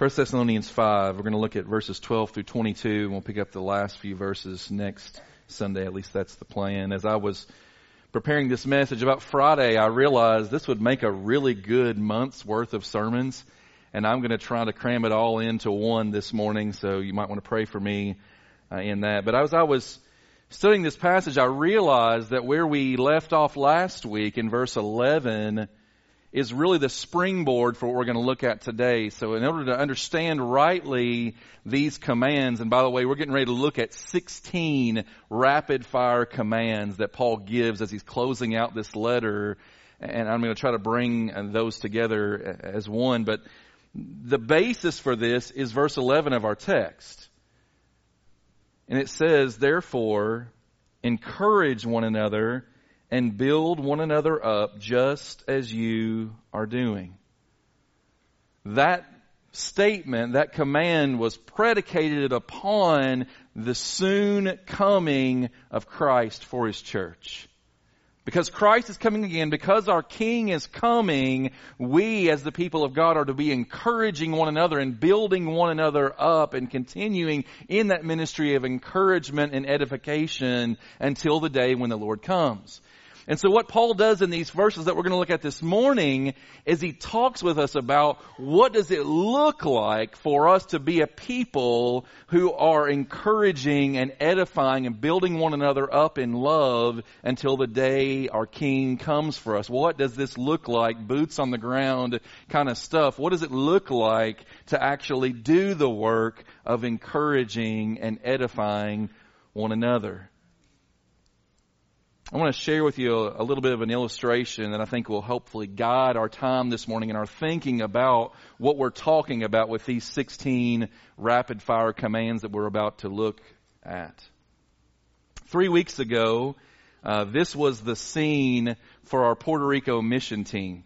1 Thessalonians 5, we're going to look at verses 12 through 22, and we'll pick up the last few verses next Sunday. At least that's the plan. As I was preparing this message about Friday, I realized this would make a really good month's worth of sermons, and I'm going to try to cram it all into one this morning, so you might want to pray for me uh, in that. But as I was studying this passage, I realized that where we left off last week in verse 11, is really the springboard for what we're going to look at today. So in order to understand rightly these commands, and by the way, we're getting ready to look at 16 rapid fire commands that Paul gives as he's closing out this letter. And I'm going to try to bring uh, those together uh, as one. But the basis for this is verse 11 of our text. And it says, therefore, encourage one another and build one another up just as you are doing. That statement, that command was predicated upon the soon coming of Christ for His church. Because Christ is coming again, because our King is coming, we as the people of God are to be encouraging one another and building one another up and continuing in that ministry of encouragement and edification until the day when the Lord comes. And so what Paul does in these verses that we're going to look at this morning is he talks with us about what does it look like for us to be a people who are encouraging and edifying and building one another up in love until the day our King comes for us. What does this look like? Boots on the ground kind of stuff. What does it look like to actually do the work of encouraging and edifying one another? I want to share with you a, a, little bit of an illustration that I think will hopefully guide our time this morning and our thinking about what we're talking about with these 16 rapid fire commands that we're about to look at. Three weeks ago, uh, this was the scene for our Puerto Rico mission team.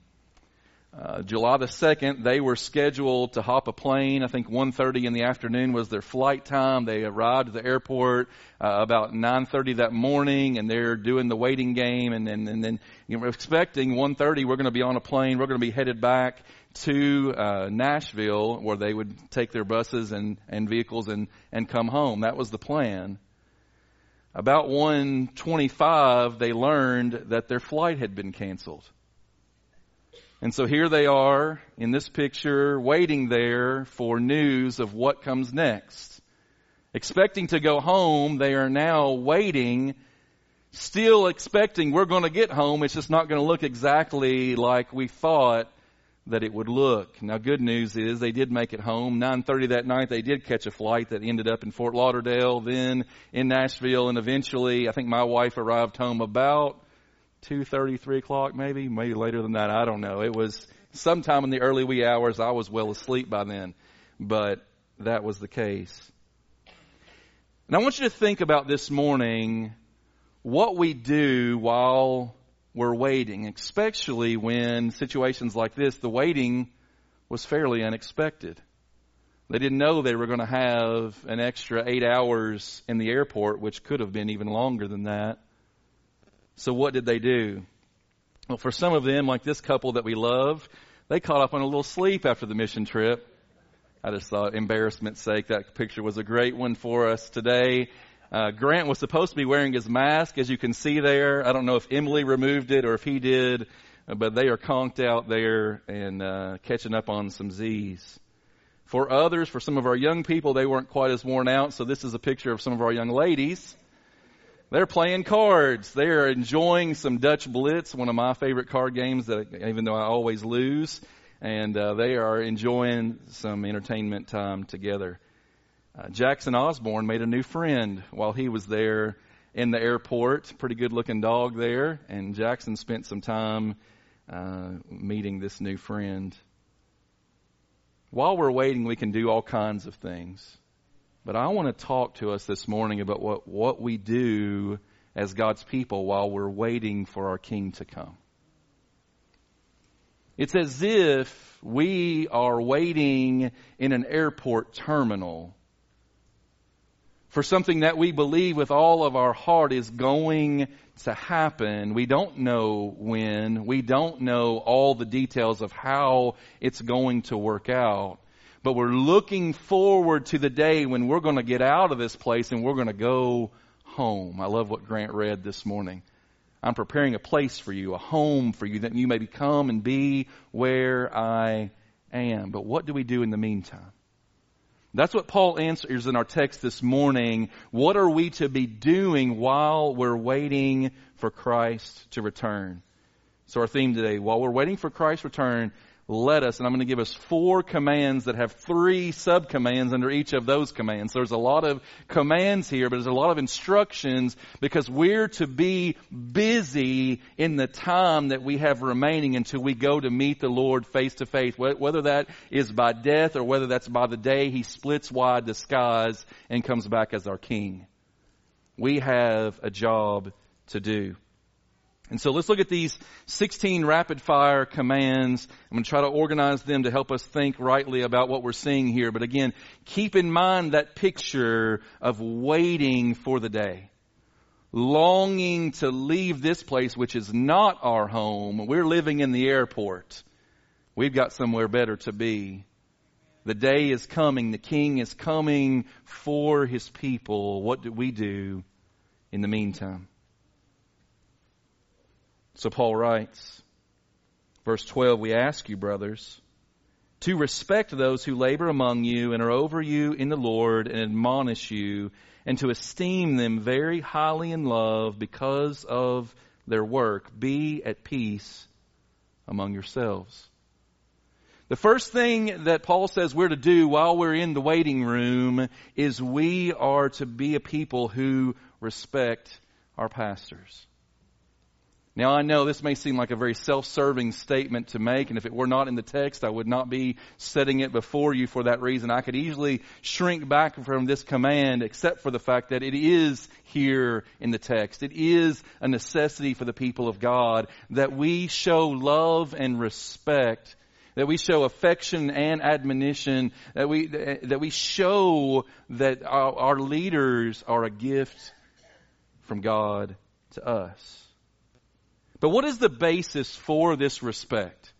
Uh, July the 2nd, they were scheduled to hop a plane. I think 1.30 in the afternoon was their flight time. They arrived at the airport uh, about 9.30 that morning, and they're doing the waiting game. And then, and then you know, expecting 1.30, we're going to be on a plane. We're going to be headed back to uh, Nashville, where they would take their buses and, and vehicles and, and come home. That was the plan. About 1.25, they learned that their flight had been canceled. And so here they are in this picture, waiting there for news of what comes next. Expecting to go home, they are now waiting, still expecting we're going to get home. It's just not going to look exactly like we thought that it would look. Now good news is they did make it home. 9:30 that night they did catch a flight that ended up in Fort Lauderdale, then in Nashville and eventually I think my wife arrived home about two thirty, three o'clock, maybe, maybe later than that. I don't know. It was sometime in the early wee hours. I was well asleep by then, but that was the case. And I want you to think about this morning what we do while we're waiting, especially when situations like this, the waiting was fairly unexpected. They didn't know they were going to have an extra eight hours in the airport, which could have been even longer than that. So what did they do? Well, for some of them, like this couple that we love, they caught up on a little sleep after the mission trip. I just thought, embarrassment's sake, that picture was a great one for us today. Uh, Grant was supposed to be wearing his mask, as you can see there. I don't know if Emily removed it or if he did, but they are conked out there and uh, catching up on some Z's. For others, for some of our young people, they weren't quite as worn out, so this is a picture of some of our young ladies. They're playing cards. They are enjoying some Dutch Blitz, one of my favorite card games that even though I always lose. And uh, they are enjoying some entertainment time together. Uh, Jackson Osborne made a new friend while he was there in the airport. Pretty good looking dog there. And Jackson spent some time uh, meeting this new friend. While we're waiting, we can do all kinds of things. But I want to talk to us this morning about what, what we do as God's people while we're waiting for our King to come. It's as if we are waiting in an airport terminal for something that we believe with all of our heart is going to happen. We don't know when. We don't know all the details of how it's going to work out. But we're looking forward to the day when we're going to get out of this place and we're going to go home. I love what Grant read this morning. I'm preparing a place for you, a home for you, that you may come and be where I am. But what do we do in the meantime? That's what Paul answers in our text this morning. What are we to be doing while we're waiting for Christ to return? So our theme today, while we're waiting for Christ's return, let us, and I'm going to give us four commands that have three subcommands under each of those commands. There's a lot of commands here, but there's a lot of instructions because we're to be busy in the time that we have remaining until we go to meet the Lord face to face, whether that is by death or whether that's by the day He splits wide the skies and comes back as our King. We have a job to do. And so let's look at these 16 rapid fire commands. I'm going to try to organize them to help us think rightly about what we're seeing here. But again, keep in mind that picture of waiting for the day. Longing to leave this place, which is not our home. We're living in the airport. We've got somewhere better to be. The day is coming. The king is coming for his people. What do we do in the meantime? So Paul writes, verse 12, we ask you, brothers, to respect those who labor among you and are over you in the Lord and admonish you, and to esteem them very highly in love because of their work. Be at peace among yourselves. The first thing that Paul says we're to do while we're in the waiting room is we are to be a people who respect our pastors. Now I know this may seem like a very self-serving statement to make, and if it were not in the text, I would not be setting it before you for that reason. I could easily shrink back from this command except for the fact that it is here in the text. It is a necessity for the people of God that we show love and respect that we show affection and admonition, that we, that we show that our, our leaders are a gift from God to us. But what is the basis for this respect?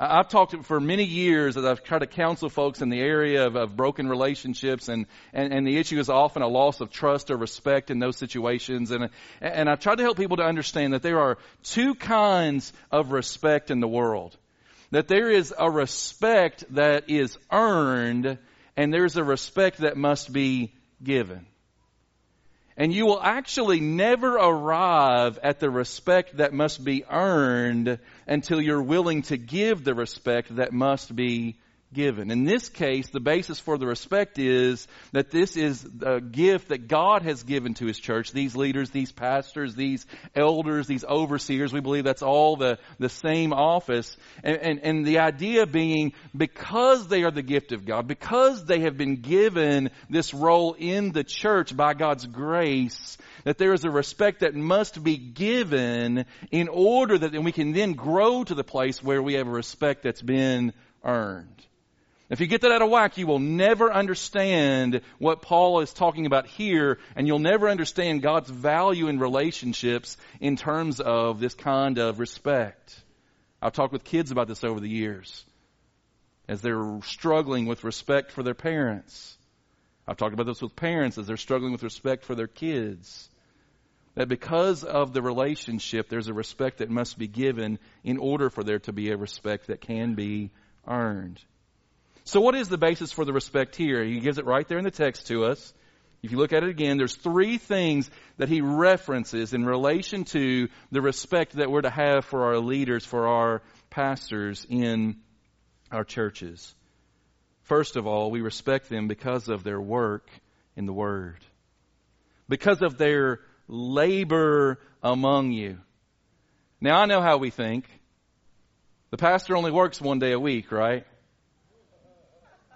I've talked for many years as I've tried to counsel folks in the area of, of broken relationships and, and, and, the issue is often a loss of trust or respect in those situations. And, and I've tried to help people to understand that there are two kinds of respect in the world. That there is a respect that is earned and there's a respect that must be given. And you will actually never arrive at the respect that must be earned until you're willing to give the respect that must be given. In this case, the basis for the respect is that this is a gift that God has given to His church. These leaders, these pastors, these elders, these overseers, we believe that's all the, the same office. And, and, and the idea being because they are the gift of God, because they have been given this role in the church by God's grace, that there is a respect that must be given in order that we can then grow to the place where we have a respect that's been earned. If you get that out of whack, you will never understand what Paul is talking about here, and you'll never understand God's value in relationships in terms of this kind of respect. I've talked with kids about this over the years as they're struggling with respect for their parents. I've talked about this with parents as they're struggling with respect for their kids. That because of the relationship, there's a respect that must be given in order for there to be a respect that can be earned. So what is the basis for the respect here? He gives it right there in the text to us. If you look at it again, there's three things that he references in relation to the respect that we're to have for our leaders, for our pastors in our churches. First of all, we respect them because of their work in the Word. Because of their labor among you. Now I know how we think. The pastor only works one day a week, right?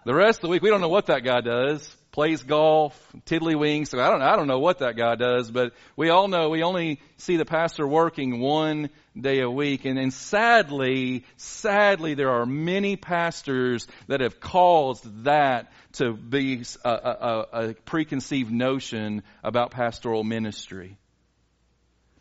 The rest of the week, we don't know what that guy does. Plays golf, tiddlywinks. So I don't, I don't know what that guy does, but we all know we only see the pastor working one day a week. And, and sadly, sadly, there are many pastors that have caused that to be a, a, a preconceived notion about pastoral ministry.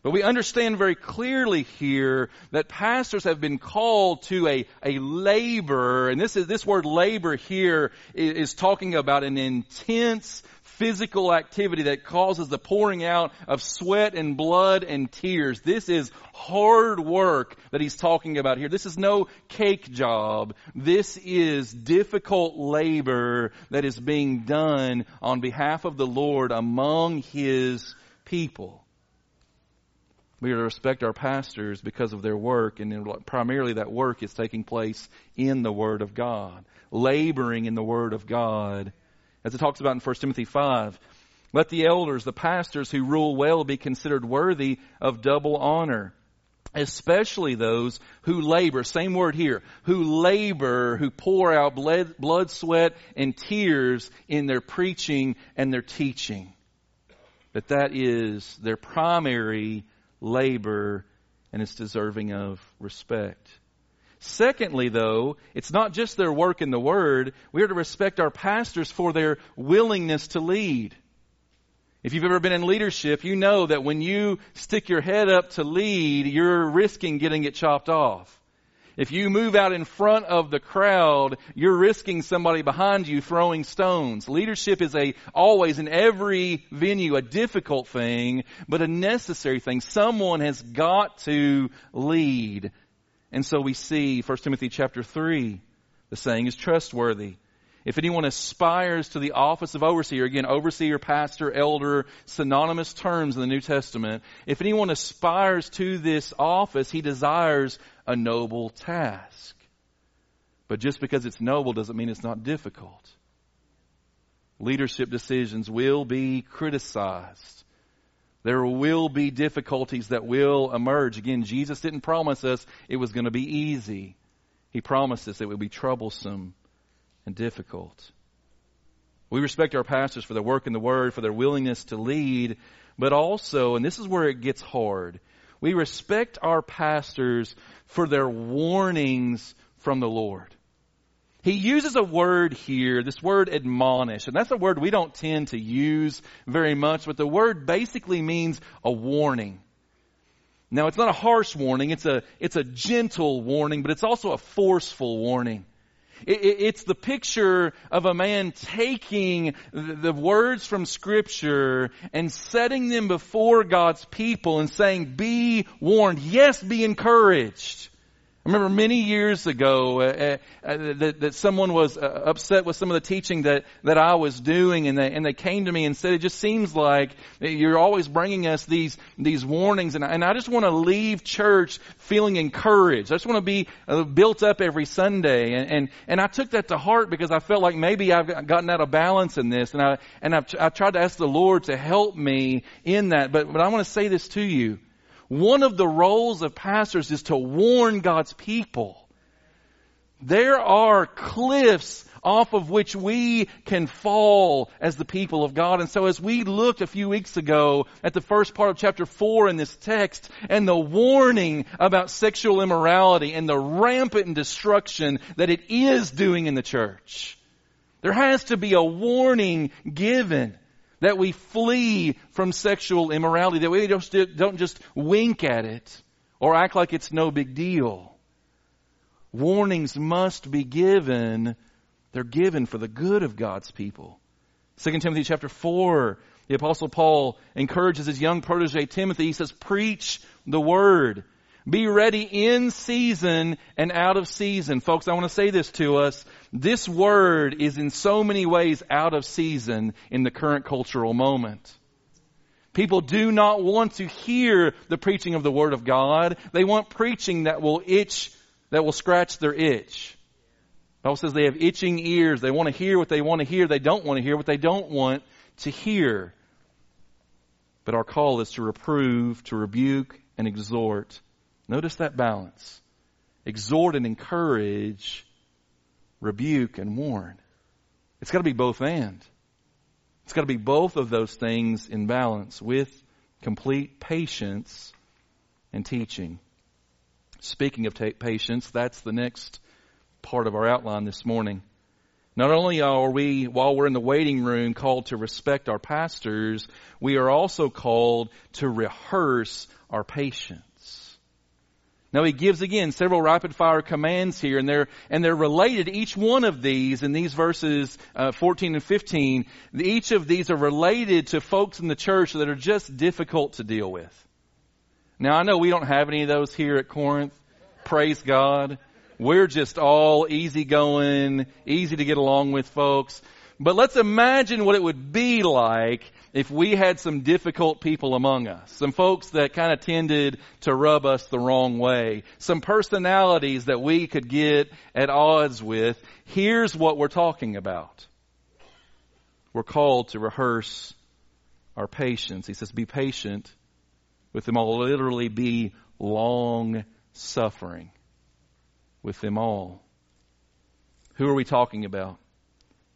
But we understand very clearly here that pastors have been called to a, a labor, and this is, this word labor here is, is talking about an intense physical activity that causes the pouring out of sweat and blood and tears. This is hard work that he's talking about here. This is no cake job. This is difficult labor that is being done on behalf of the Lord among his people. We are to respect our pastors because of their work, and primarily that work is taking place in the Word of God, laboring in the Word of God. As it talks about in 1 Timothy 5, let the elders, the pastors who rule well, be considered worthy of double honor, especially those who labor, same word here, who labor, who pour out blood, sweat, and tears in their preaching and their teaching. That that is their primary labor and it's deserving of respect. Secondly, though, it's not just their work in the Word. We are to respect our pastors for their willingness to lead. If you've ever been in leadership, you know that when you stick your head up to lead, you're risking getting it chopped off. If you move out in front of the crowd, you're risking somebody behind you throwing stones. Leadership is a, always in every venue, a difficult thing, but a necessary thing. Someone has got to lead. And so we see 1 Timothy chapter 3, the saying is trustworthy. If anyone aspires to the office of overseer, again, overseer, pastor, elder, synonymous terms in the New Testament, if anyone aspires to this office, he desires a noble task. But just because it's noble doesn't mean it's not difficult. Leadership decisions will be criticized. There will be difficulties that will emerge. Again, Jesus didn't promise us it was going to be easy. He promised us it would be troublesome and difficult. We respect our pastors for their work in the Word, for their willingness to lead, but also, and this is where it gets hard, we respect our pastors for their warnings from the Lord. He uses a word here, this word admonish, and that's a word we don't tend to use very much, but the word basically means a warning. Now it's not a harsh warning, it's a, it's a gentle warning, but it's also a forceful warning. It's the picture of a man taking the words from scripture and setting them before God's people and saying, be warned. Yes, be encouraged. I remember many years ago uh, uh, that, that, someone was uh, upset with some of the teaching that, that I was doing, and they, and they came to me and said, "It just seems like you're always bringing us these these warnings, and, and I just want to leave church feeling encouraged. I just want to be uh, built up every Sunday." And, and and I took that to heart because I felt like maybe I've gotten out of balance in this, and I and I've, I tried to ask the Lord to help me in that. But but I want to say this to you. One of the roles of pastors is to warn God's people. There are cliffs off of which we can fall as the people of God. And so as we looked a few weeks ago at the first part of chapter 4 in this text and the warning about sexual immorality and the rampant destruction that it is doing in the church, there has to be a warning given that we flee from sexual immorality, that we just, don't just wink at it or act like it's no big deal. Warnings must be given. They're given for the good of God's people. 2 Timothy chapter 4, the apostle Paul encourages his young protege Timothy. He says, preach the word. Be ready in season and out of season. Folks, I want to say this to us. This word is in so many ways out of season in the current cultural moment. People do not want to hear the preaching of the Word of God. They want preaching that will itch, that will scratch their itch. The Bible says they have itching ears. They want to hear what they want to hear. They don't want to hear what they don't want to hear. But our call is to reprove, to rebuke, and exhort. Notice that balance. Exhort and encourage, rebuke and warn. It's got to be both and. It's got to be both of those things in balance with complete patience and teaching. Speaking of patience, that's the next part of our outline this morning. Not only are we, while we're in the waiting room, called to respect our pastors, we are also called to rehearse our patience. Now he gives again several rapid fire commands here, and they're and they're related. Each one of these in these verses uh, 14 and 15, each of these are related to folks in the church that are just difficult to deal with. Now I know we don't have any of those here at Corinth. Praise God. We're just all easygoing, easy to get along with folks. But let's imagine what it would be like if we had some difficult people among us, some folks that kind of tended to rub us the wrong way, some personalities that we could get at odds with. Here's what we're talking about. We're called to rehearse our patience. He says, be patient with them all. Literally be long suffering with them all. Who are we talking about?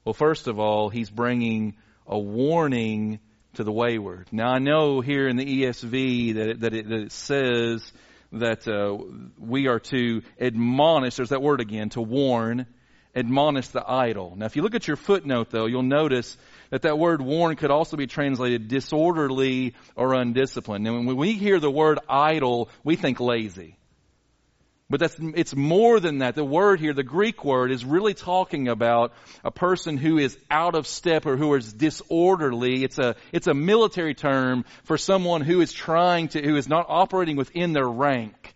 Well, first of all, he's bringing a warning to the wayward. Now, I know here in the ESV that it, that it, that it says that uh, we are to admonish, there's that word again, to warn, admonish the idle. Now, if you look at your footnote, though, you'll notice that that word warn could also be translated disorderly or undisciplined. And when we hear the word idle, we think lazy. But that's, it's more than that. The word here, the Greek word, is really talking about a person who is out of step or who is disorderly. It's a, it's a military term for someone who is trying to, who is not operating within their rank.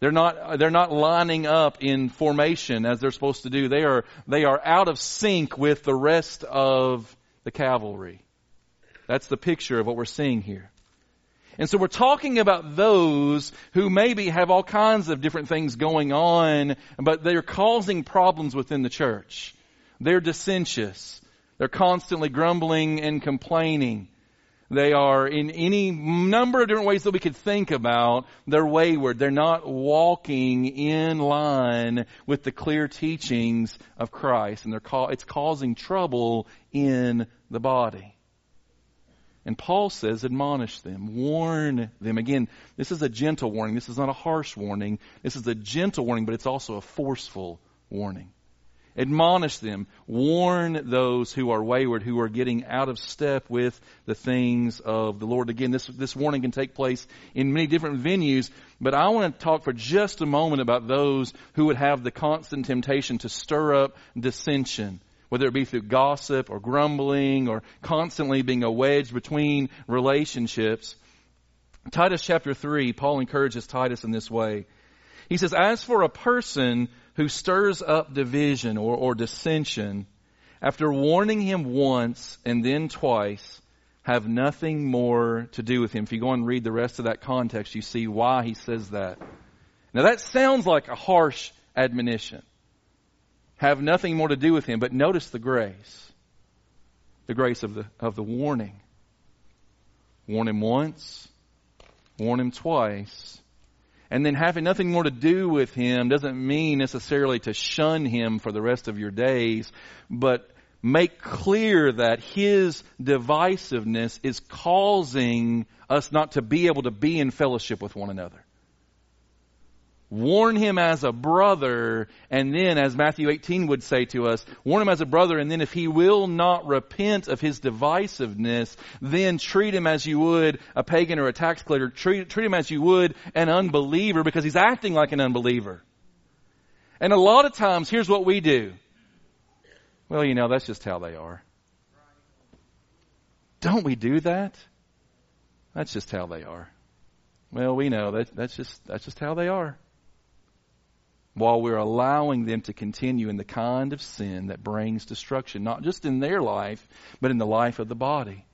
They're not, they're not lining up in formation as they're supposed to do. They are, they are out of sync with the rest of the cavalry. That's the picture of what we're seeing here. And so we're talking about those who maybe have all kinds of different things going on, but they're causing problems within the church. They're dissentious. They're constantly grumbling and complaining. They are in any number of different ways that we could think about. They're wayward. They're not walking in line with the clear teachings of Christ, and they're ca- it's causing trouble in the body. And Paul says, admonish them, warn them. Again, this is a gentle warning. This is not a harsh warning. This is a gentle warning, but it's also a forceful warning. Admonish them, warn those who are wayward, who are getting out of step with the things of the Lord. Again, this, this warning can take place in many different venues, but I want to talk for just a moment about those who would have the constant temptation to stir up dissension whether it be through gossip or grumbling or constantly being a wedge between relationships. Titus chapter 3, Paul encourages Titus in this way. He says, As for a person who stirs up division or, or dissension, after warning him once and then twice, have nothing more to do with him. If you go and read the rest of that context, you see why he says that. Now that sounds like a harsh admonition have nothing more to do with him. But notice the grace. The grace of the, of the warning. Warn him once, warn him twice. And then having nothing more to do with him doesn't mean necessarily to shun him for the rest of your days, but make clear that his divisiveness is causing us not to be able to be in fellowship with one another warn him as a brother, and then, as Matthew 18 would say to us, warn him as a brother, and then if he will not repent of his divisiveness, then treat him as you would a pagan or a tax collector. Treat, treat him as you would an unbeliever because he's acting like an unbeliever. And a lot of times, here's what we do. Well, you know, that's just how they are. Don't we do that? That's just how they are. Well, we know that that's just that's just how they are while we're allowing them to continue in the kind of sin that brings destruction, not just in their life, but in the life of the body.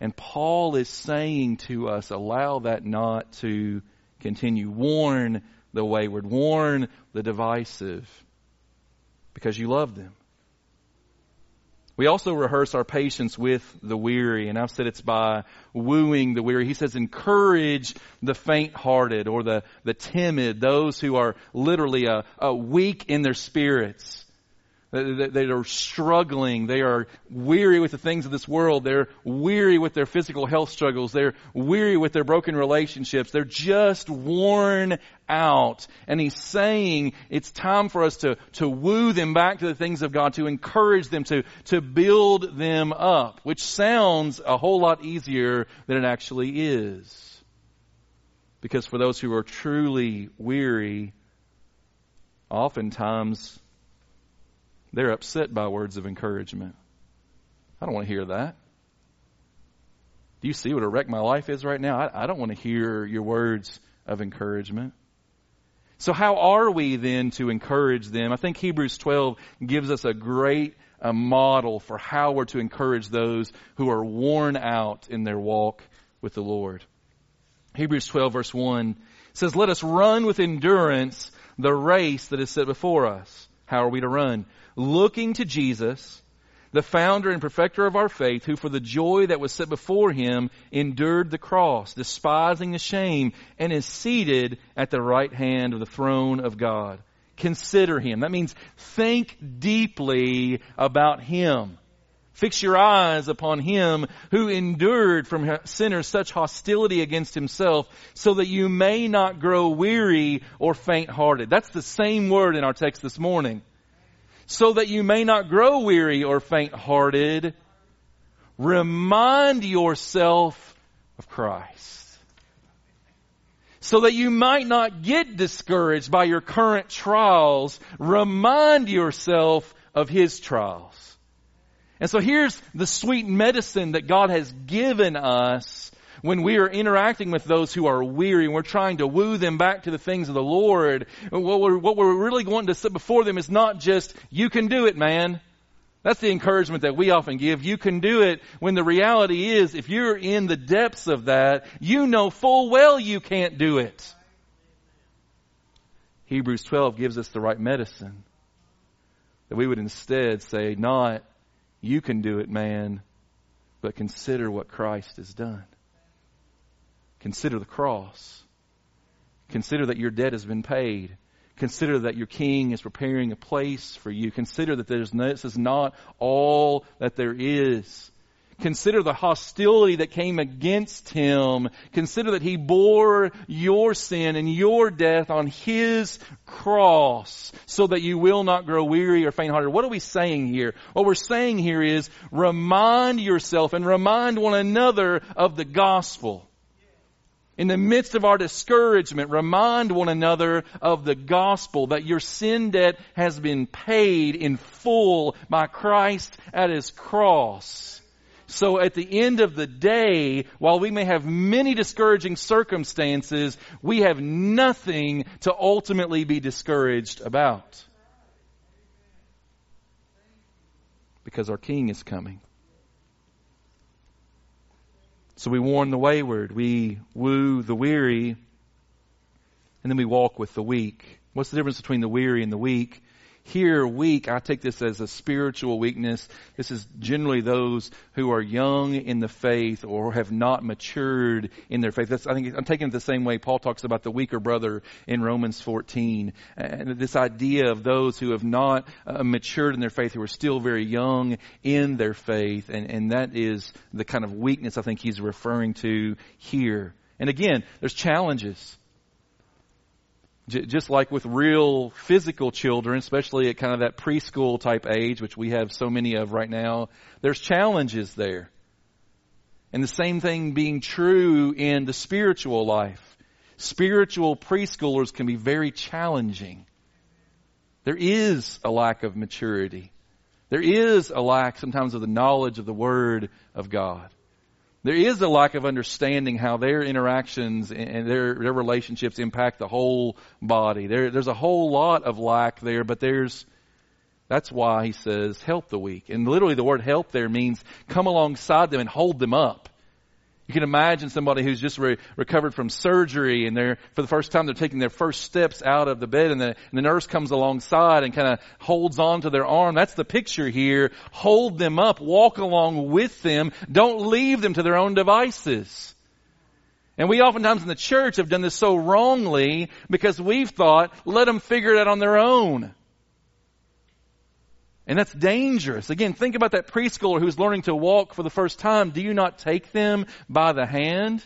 And Paul is saying to us, allow that not to continue. Warn the wayward, warn the divisive, because you love them. We also rehearse our patience with the weary, and I've said it's by wooing the weary. He says, encourage the faint-hearted or the, the timid, those who are literally uh, uh, weak in their spirits. They are struggling. They are weary with the things of this world. They're weary with their physical health struggles. They're weary with their broken relationships. They're just worn out. And he's saying it's time for us to, to woo them back to the things of God, to encourage them, to, to build them up, which sounds a whole lot easier than it actually is. Because for those who are truly weary, oftentimes they're upset by words of encouragement. I don't want to hear that. Do you see what a wreck my life is right now? I, I don't want to hear your words of encouragement. So how are we then to encourage them? I think Hebrews 12 gives us a great a model for how we're to encourage those who are worn out in their walk with the Lord. Hebrews 12 verse 1 says, Let us run with endurance the race that is set before us. How are we to run? Looking to Jesus, the founder and perfecter of our faith, who for the joy that was set before him endured the cross, despising the shame, and is seated at the right hand of the throne of God. Consider him. That means think deeply about him. Fix your eyes upon him who endured from sinners such hostility against himself so that you may not grow weary or faint hearted. That's the same word in our text this morning so that you may not grow weary or faint hearted. Remind yourself of Christ. So that you might not get discouraged by your current trials, remind yourself of His trials. And so here's the sweet medicine that God has given us when we are interacting with those who are weary and we're trying to woo them back to the things of the Lord, what we're, what we're really wanting to set before them is not just, you can do it, man. That's the encouragement that we often give. You can do it when the reality is, if you're in the depths of that, you know full well you can't do it. Hebrews 12 gives us the right medicine. That we would instead say, not, you can do it, man, but consider what Christ has done. Consider the cross. Consider that your debt has been paid. Consider that your king is preparing a place for you. Consider that there's no, this is not all that there is. Consider the hostility that came against him. Consider that he bore your sin and your death on his cross so that you will not grow weary or faint hearted. What are we saying here? What we're saying here is remind yourself and remind one another of the gospel in the midst of our discouragement, remind one another of the gospel that your sin debt has been paid in full by Christ at his cross. So at the end of the day, while we may have many discouraging circumstances, we have nothing to ultimately be discouraged about. Because our King is coming. So we warn the wayward, we woo the weary, and then we walk with the weak. What's the difference between the weary and the weak? Here, weak, I take this as a spiritual weakness. This is generally those who are young in the faith or have not matured in their faith. That's, I think I'm taking it the same way Paul talks about the weaker brother in Romans 14. And this idea of those who have not uh, matured in their faith, who are still very young in their faith. And, and that is the kind of weakness I think he's referring to here. And again, there's challenges just like with real physical children, especially at kind of that preschool type age, which we have so many of right now, there's challenges there. And the same thing being true in the spiritual life. Spiritual preschoolers can be very challenging. There is a lack of maturity. There is a lack sometimes of the knowledge of the Word of God. There is a lack of understanding how their interactions and their, their relationships impact the whole body. There, there's a whole lot of lack there, but there's, that's why he says help the weak. And literally the word help there means come alongside them and hold them up. You can imagine somebody who's just re- recovered from surgery and they're, for the first time, they're taking their first steps out of the bed and the, and the nurse comes alongside and kind of holds on to their arm. That's the picture here. Hold them up. Walk along with them. Don't leave them to their own devices. And we oftentimes in the church have done this so wrongly because we've thought, let them figure it out on their own. And that's dangerous. Again, think about that preschooler who's learning to walk for the first time. Do you not take them by the hand?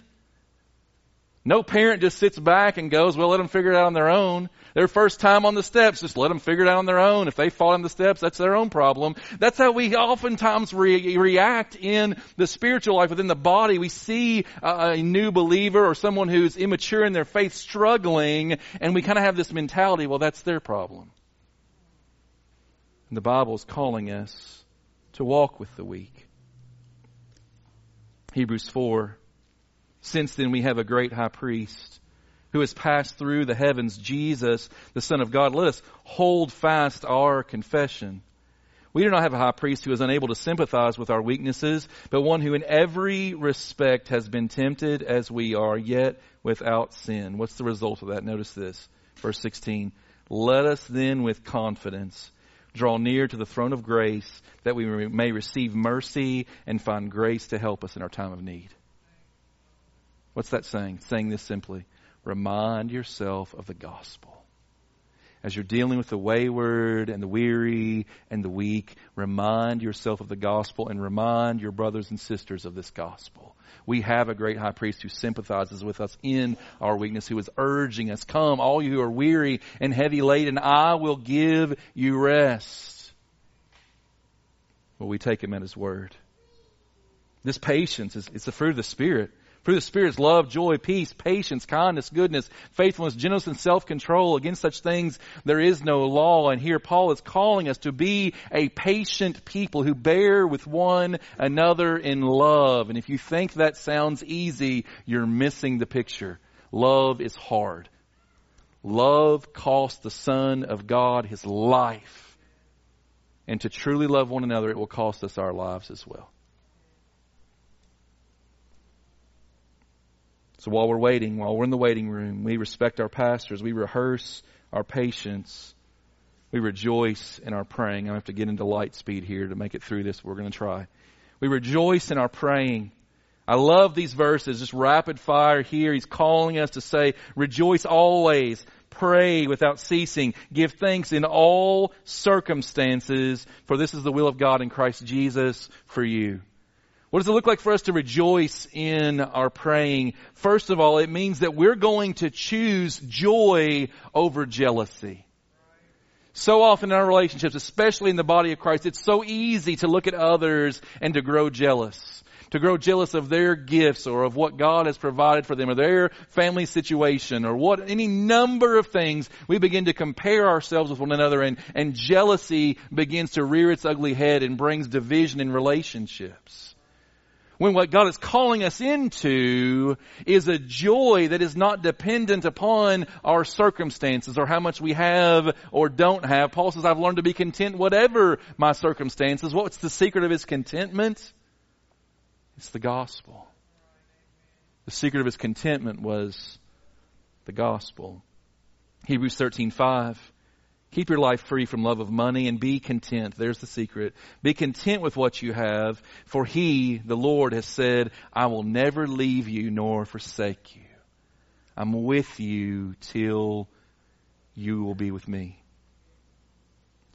No parent just sits back and goes, well, let them figure it out on their own. Their first time on the steps, just let them figure it out on their own. If they fall on the steps, that's their own problem. That's how we oftentimes re- react in the spiritual life within the body. We see a, a new believer or someone who's immature in their faith struggling, and we kind of have this mentality, well, that's their problem. And the Bible is calling us to walk with the weak. Hebrews 4. Since then we have a great high priest who has passed through the heavens, Jesus, the Son of God. Let us hold fast our confession. We do not have a high priest who is unable to sympathize with our weaknesses, but one who in every respect has been tempted as we are, yet without sin. What's the result of that? Notice this. Verse 16. Let us then with confidence draw near to the throne of grace that we may receive mercy and find grace to help us in our time of need. What's that saying? saying this simply. Remind yourself of the gospel. As you're dealing with the wayward and the weary and the weak, remind yourself of the gospel and remind your brothers and sisters of this gospel. We have a great high priest who sympathizes with us in our weakness, who is urging us, come, all you who are weary and heavy laden, I will give you rest. Well, we take him at his word? This patience is it's the fruit of the Spirit. Fruit of the Spirit is love, joy, peace, patience, kindness, goodness, faithfulness, gentleness, and self-control. Against such things there is no law. And here Paul is calling us to be a patient people who bear with one another in love. And if you think that sounds easy, you're missing the picture. Love is hard. Love cost the Son of God his life. And to truly love one another, it will cost us our lives as well. So while we're waiting, while we're in the waiting room, we respect our pastors. We rehearse our patience. We rejoice in our praying. I have to get into light speed here to make it through this. We're going to try. We rejoice in our praying. I love these verses, just rapid fire here. He's calling us to say, rejoice always, pray without ceasing, give thanks in all circumstances, for this is the will of God in Christ Jesus for you. What does it look like for us to rejoice in our praying? First of all, it means that we're going to choose joy over jealousy. So often in our relationships, especially in the body of Christ, it's so easy to look at others and to grow jealous. To grow jealous of their gifts or of what God has provided for them or their family situation or what, any number of things. We begin to compare ourselves with one another and, and jealousy begins to rear its ugly head and brings division in relationships. When what God is calling us into is a joy that is not dependent upon our circumstances or how much we have or don't have. Paul says, I've learned to be content whatever my circumstances. What's the secret of his contentment? It's the gospel. The secret of his contentment was the gospel. Hebrews 13:5 Keep your life free from love of money and be content. There's the secret. Be content with what you have, for He, the Lord, has said, I will never leave you nor forsake you. I'm with you till you will be with me.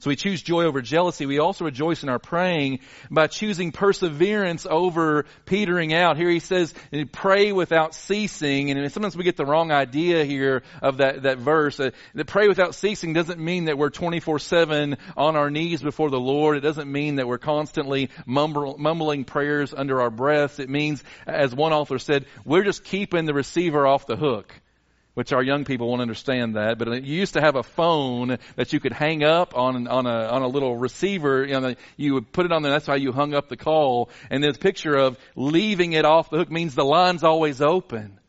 So we choose joy over jealousy. We also rejoice in our praying by choosing perseverance over petering out. Here he says, pray without ceasing. And sometimes we get the wrong idea here of that, that verse. Uh, that pray without ceasing doesn't mean that we're 24-7 on our knees before the Lord. It doesn't mean that we're constantly mumble, mumbling prayers under our breaths. It means, as one author said, we're just keeping the receiver off the hook which our young people won't understand that, but you used to have a phone that you could hang up on on a on a little receiver. You, know, you would put it on there. That's how you hung up the call. And this picture of leaving it off the hook means the line's always open.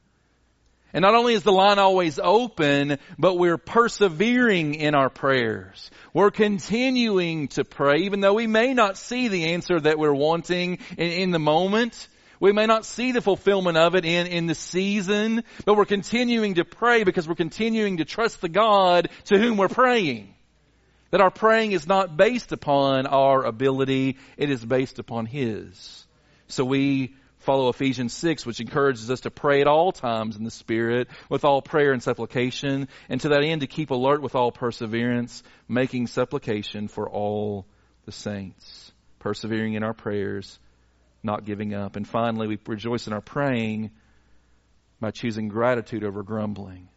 And not only is the line always open, but we're persevering in our prayers. We're continuing to pray, even though we may not see the answer that we're wanting in, in the moment. We may not see the fulfillment of it in, in the season, but we're continuing to pray because we're continuing to trust the God to whom we're praying. That our praying is not based upon our ability, it is based upon His. So we follow Ephesians 6, which encourages us to pray at all times in the Spirit with all prayer and supplication, and to that end to keep alert with all perseverance, making supplication for all the saints, persevering in our prayers, not giving up. And finally, we rejoice in our praying by choosing gratitude over grumbling.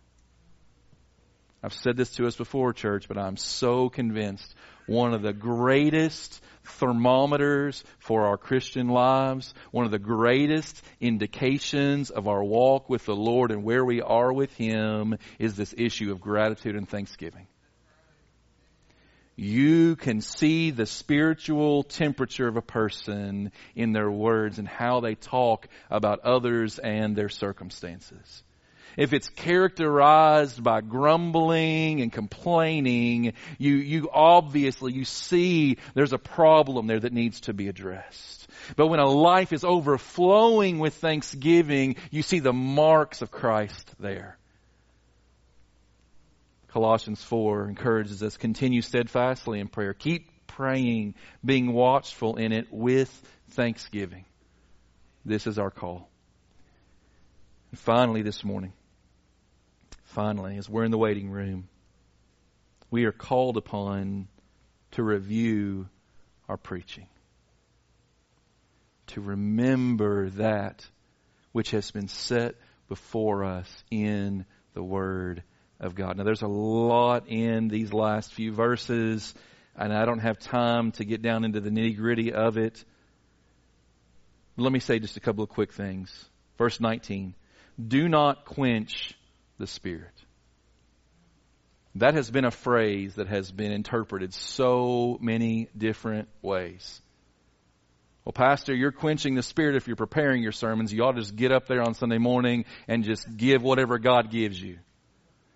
I've said this to us before, church, but I'm so convinced one of the greatest thermometers for our Christian lives, one of the greatest indications of our walk with the Lord and where we are with Him is this issue of gratitude and thanksgiving. You can see the spiritual temperature of a person in their words and how they talk about others and their circumstances if it's characterized by grumbling and complaining, you, you obviously, you see there's a problem there that needs to be addressed. But when a life is overflowing with thanksgiving, you see the marks of Christ there. Colossians 4 encourages us, to continue steadfastly in prayer. Keep praying, being watchful in it with thanksgiving. This is our call. And finally, this morning, finally, as we're in the waiting room, we are called upon to review our preaching, to remember that which has been set before us in the Word of God. Now, there's a lot in these last few verses, and I don't have time to get down into the nitty gritty of it. Let me say just a couple of quick things. Verse 19 Do not quench the Spirit. That has been a phrase that has been interpreted so many different ways. Well, Pastor, you're quenching the Spirit if you're preparing your sermons. You ought to just get up there on Sunday morning and just give whatever God gives you.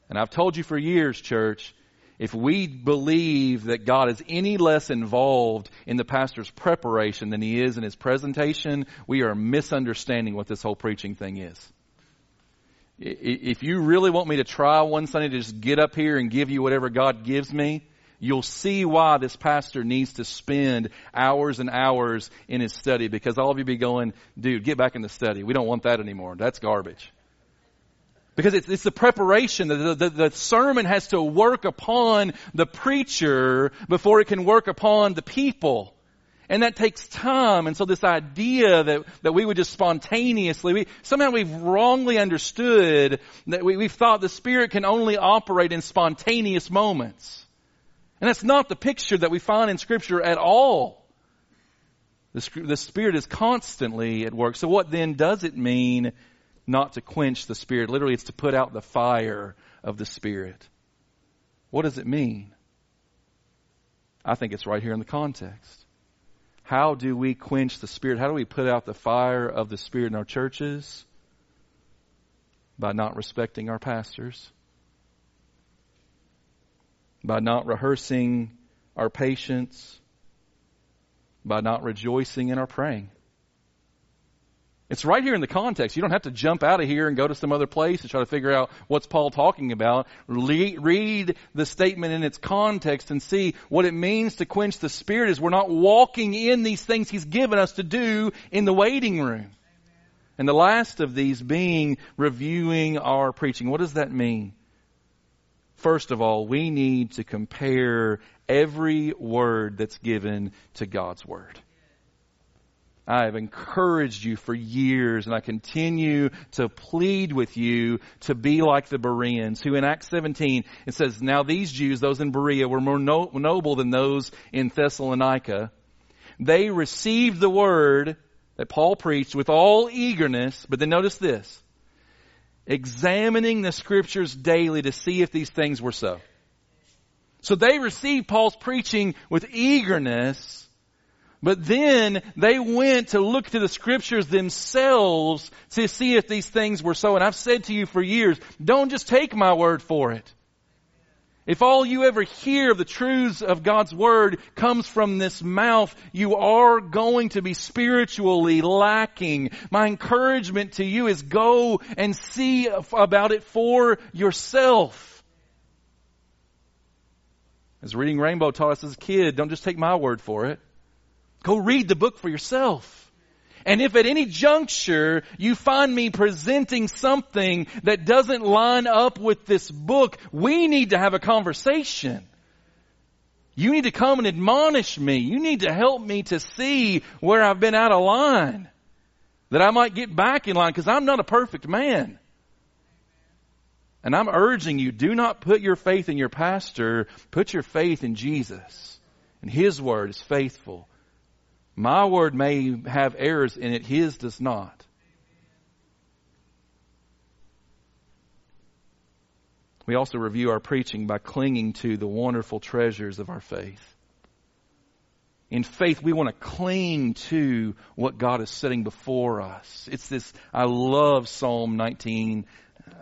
And I've told you for years, church, if we believe that God is any less involved in the pastor's preparation than he is in his presentation, we are misunderstanding what this whole preaching thing is if you really want me to try one Sunday to just get up here and give you whatever God gives me, you'll see why this pastor needs to spend hours and hours in his study because all of you be going, dude, get back in the study. We don't want that anymore. That's garbage. Because it's, it's the preparation. The, the, the sermon has to work upon the preacher before it can work upon the people. And that takes time. And so this idea that, that we would just spontaneously, we, somehow we've wrongly understood that we, we've thought the Spirit can only operate in spontaneous moments. And that's not the picture that we find in Scripture at all. The, the Spirit is constantly at work. So what then does it mean not to quench the Spirit? Literally, it's to put out the fire of the Spirit. What does it mean? I think it's right here in the context. How do we quench the Spirit? How do we put out the fire of the Spirit in our churches? By not respecting our pastors, by not rehearsing our patience, by not rejoicing in our praying. It's right here in the context. You don't have to jump out of here and go to some other place to try to figure out what's Paul talking about. Read the statement in its context and see what it means to quench the spirit is we're not walking in these things he's given us to do in the waiting room. And the last of these being reviewing our preaching. What does that mean? First of all, we need to compare every word that's given to God's word. I have encouraged you for years and I continue to plead with you to be like the Bereans who in Acts 17 it says, now these Jews, those in Berea were more no- noble than those in Thessalonica. They received the word that Paul preached with all eagerness, but then notice this, examining the scriptures daily to see if these things were so. So they received Paul's preaching with eagerness, but then they went to look to the scriptures themselves to see if these things were so. And I've said to you for years, don't just take my word for it. If all you ever hear of the truths of God's Word comes from this mouth, you are going to be spiritually lacking. My encouragement to you is go and see about it for yourself. As Reading Rainbow taught us as a kid, don't just take my word for it. Go read the book for yourself. And if at any juncture you find me presenting something that doesn't line up with this book, we need to have a conversation. You need to come and admonish me. You need to help me to see where I've been out of line. That I might get back in line because I'm not a perfect man. And I'm urging you, do not put your faith in your pastor. Put your faith in Jesus. And His word is faithful. My word may have errors in it. His does not. We also review our preaching by clinging to the wonderful treasures of our faith. In faith, we want to cling to what God is setting before us. It's this, I love Psalm 19, uh,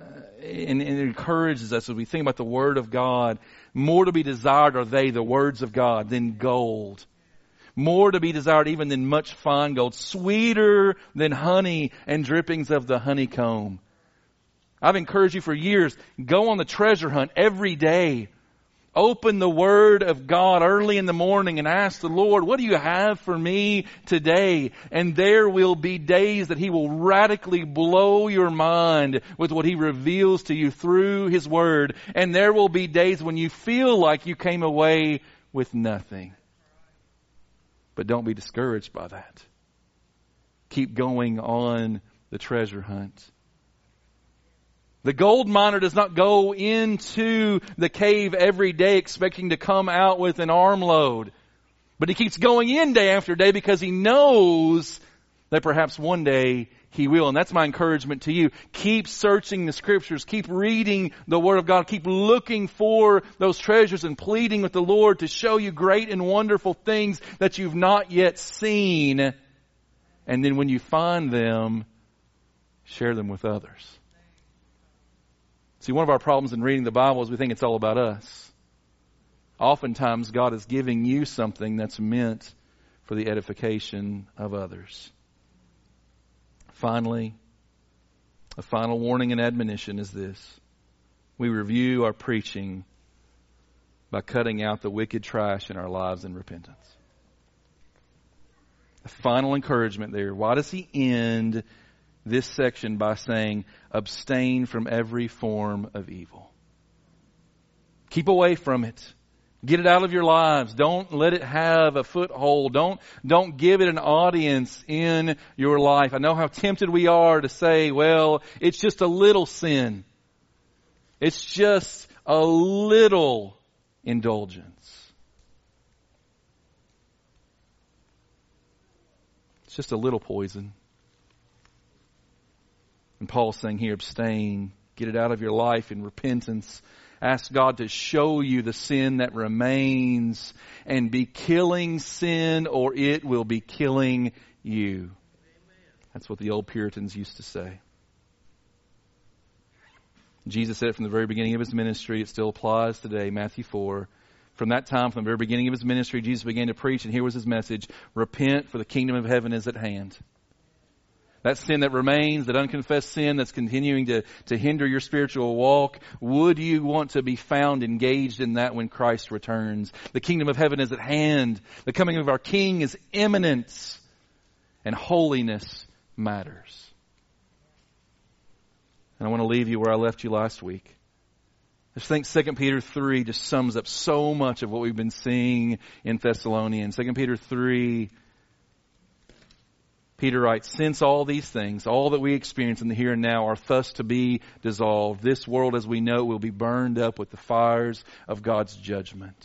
and, and it encourages us as we think about the Word of God. More to be desired are they, the words of God, than gold. More to be desired even than much fine gold. Sweeter than honey and drippings of the honeycomb. I've encouraged you for years, go on the treasure hunt every day. Open the Word of God early in the morning and ask the Lord, what do you have for me today? And there will be days that He will radically blow your mind with what He reveals to you through His Word. And there will be days when you feel like you came away with nothing. But don't be discouraged by that. Keep going on the treasure hunt. The gold miner does not go into the cave every day expecting to come out with an armload. But he keeps going in day after day because he knows that perhaps one day he will. And that's my encouragement to you. Keep searching the scriptures. Keep reading the Word of God. Keep looking for those treasures and pleading with the Lord to show you great and wonderful things that you've not yet seen. And then when you find them, share them with others. See, one of our problems in reading the Bible is we think it's all about us. Oftentimes, God is giving you something that's meant for the edification of others. Finally, a final warning and admonition is this. We review our preaching by cutting out the wicked trash in our lives in repentance. A final encouragement there. Why does he end this section by saying, abstain from every form of evil. Keep away from it. Get it out of your lives. Don't let it have a foothold. Don't, don't give it an audience in your life. I know how tempted we are to say, well, it's just a little sin. It's just a little indulgence. It's just a little poison. And Paul's saying here, abstain, get it out of your life in repentance. Ask God to show you the sin that remains and be killing sin or it will be killing you. That's what the old Puritans used to say. Jesus said it from the very beginning of his ministry. It still applies today, Matthew 4. From that time, from the very beginning of his ministry, Jesus began to preach, and here was his message Repent, for the kingdom of heaven is at hand. That sin that remains, that unconfessed sin that's continuing to, to hinder your spiritual walk, would you want to be found engaged in that when Christ returns? The kingdom of heaven is at hand. The coming of our King is imminent. And holiness matters. And I want to leave you where I left you last week. I just think 2 Peter 3 just sums up so much of what we've been seeing in Thessalonians. 2 Peter 3 Peter writes, since all these things, all that we experience in the here and now are thus to be dissolved, this world as we know it will be burned up with the fires of God's judgment.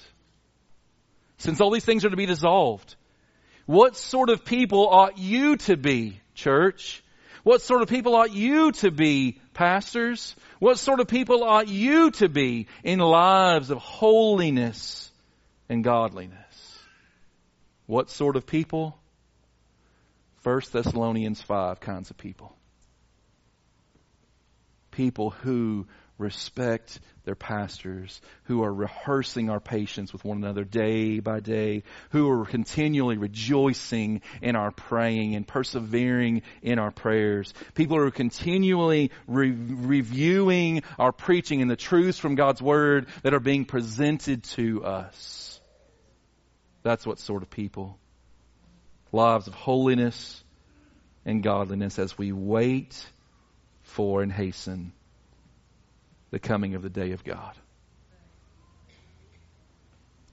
Since all these things are to be dissolved, what sort of people ought you to be, church? What sort of people ought you to be, pastors? What sort of people ought you to be in lives of holiness and godliness? What sort of people? 1 Thessalonians 5 kinds of people. People who respect their pastors, who are rehearsing our patience with one another day by day, who are continually rejoicing in our praying and persevering in our prayers. People who are continually re- reviewing our preaching and the truths from God's Word that are being presented to us. That's what sort of people lives of holiness and godliness as we wait for and hasten the coming of the day of God.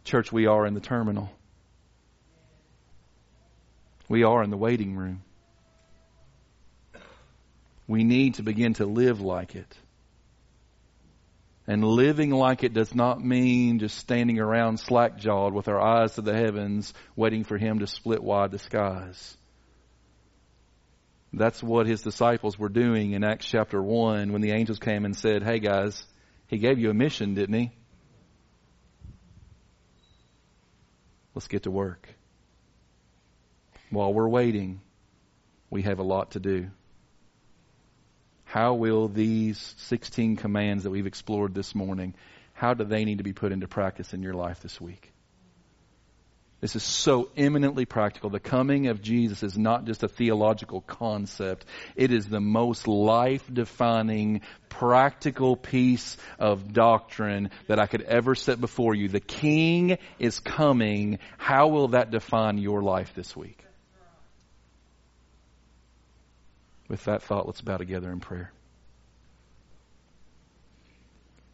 Church, we are in the terminal. We are in the waiting room. We need to begin to live like it. And living like it does not mean just standing around slack jawed with our eyes to the heavens, waiting for Him to split wide the skies. That's what His disciples were doing in Acts chapter 1 when the angels came and said, Hey guys, He gave you a mission, didn't He? Let's get to work. While we're waiting, we have a lot to do. How will these 16 commands that we've explored this morning, how do they need to be put into practice in your life this week? This is so eminently practical. The coming of Jesus is not just a theological concept. It is the most life-defining, practical piece of doctrine that I could ever set before you. The King is coming. How will that define your life this week? With that thought, let's bow together in prayer.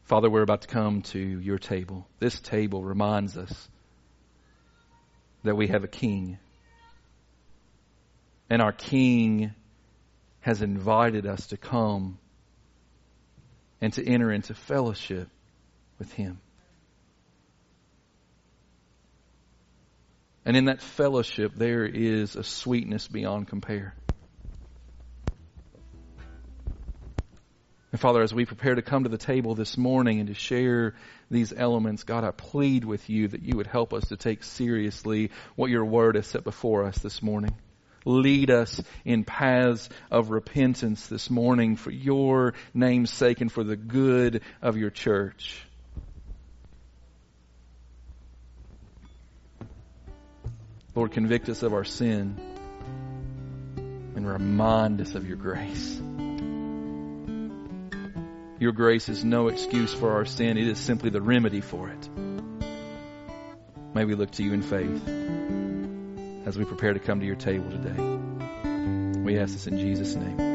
Father, we're about to come to your table. This table reminds us that we have a king. And our king has invited us to come and to enter into fellowship with him. And in that fellowship, there is a sweetness beyond compare. And Father, as we prepare to come to the table this morning and to share these elements, God, I plead with you that you would help us to take seriously what your word has set before us this morning. Lead us in paths of repentance this morning for your name's sake and for the good of your church. Lord, convict us of our sin and remind us of your grace. Your grace is no excuse for our sin. It is simply the remedy for it. May we look to you in faith as we prepare to come to your table today. We ask this in Jesus' name.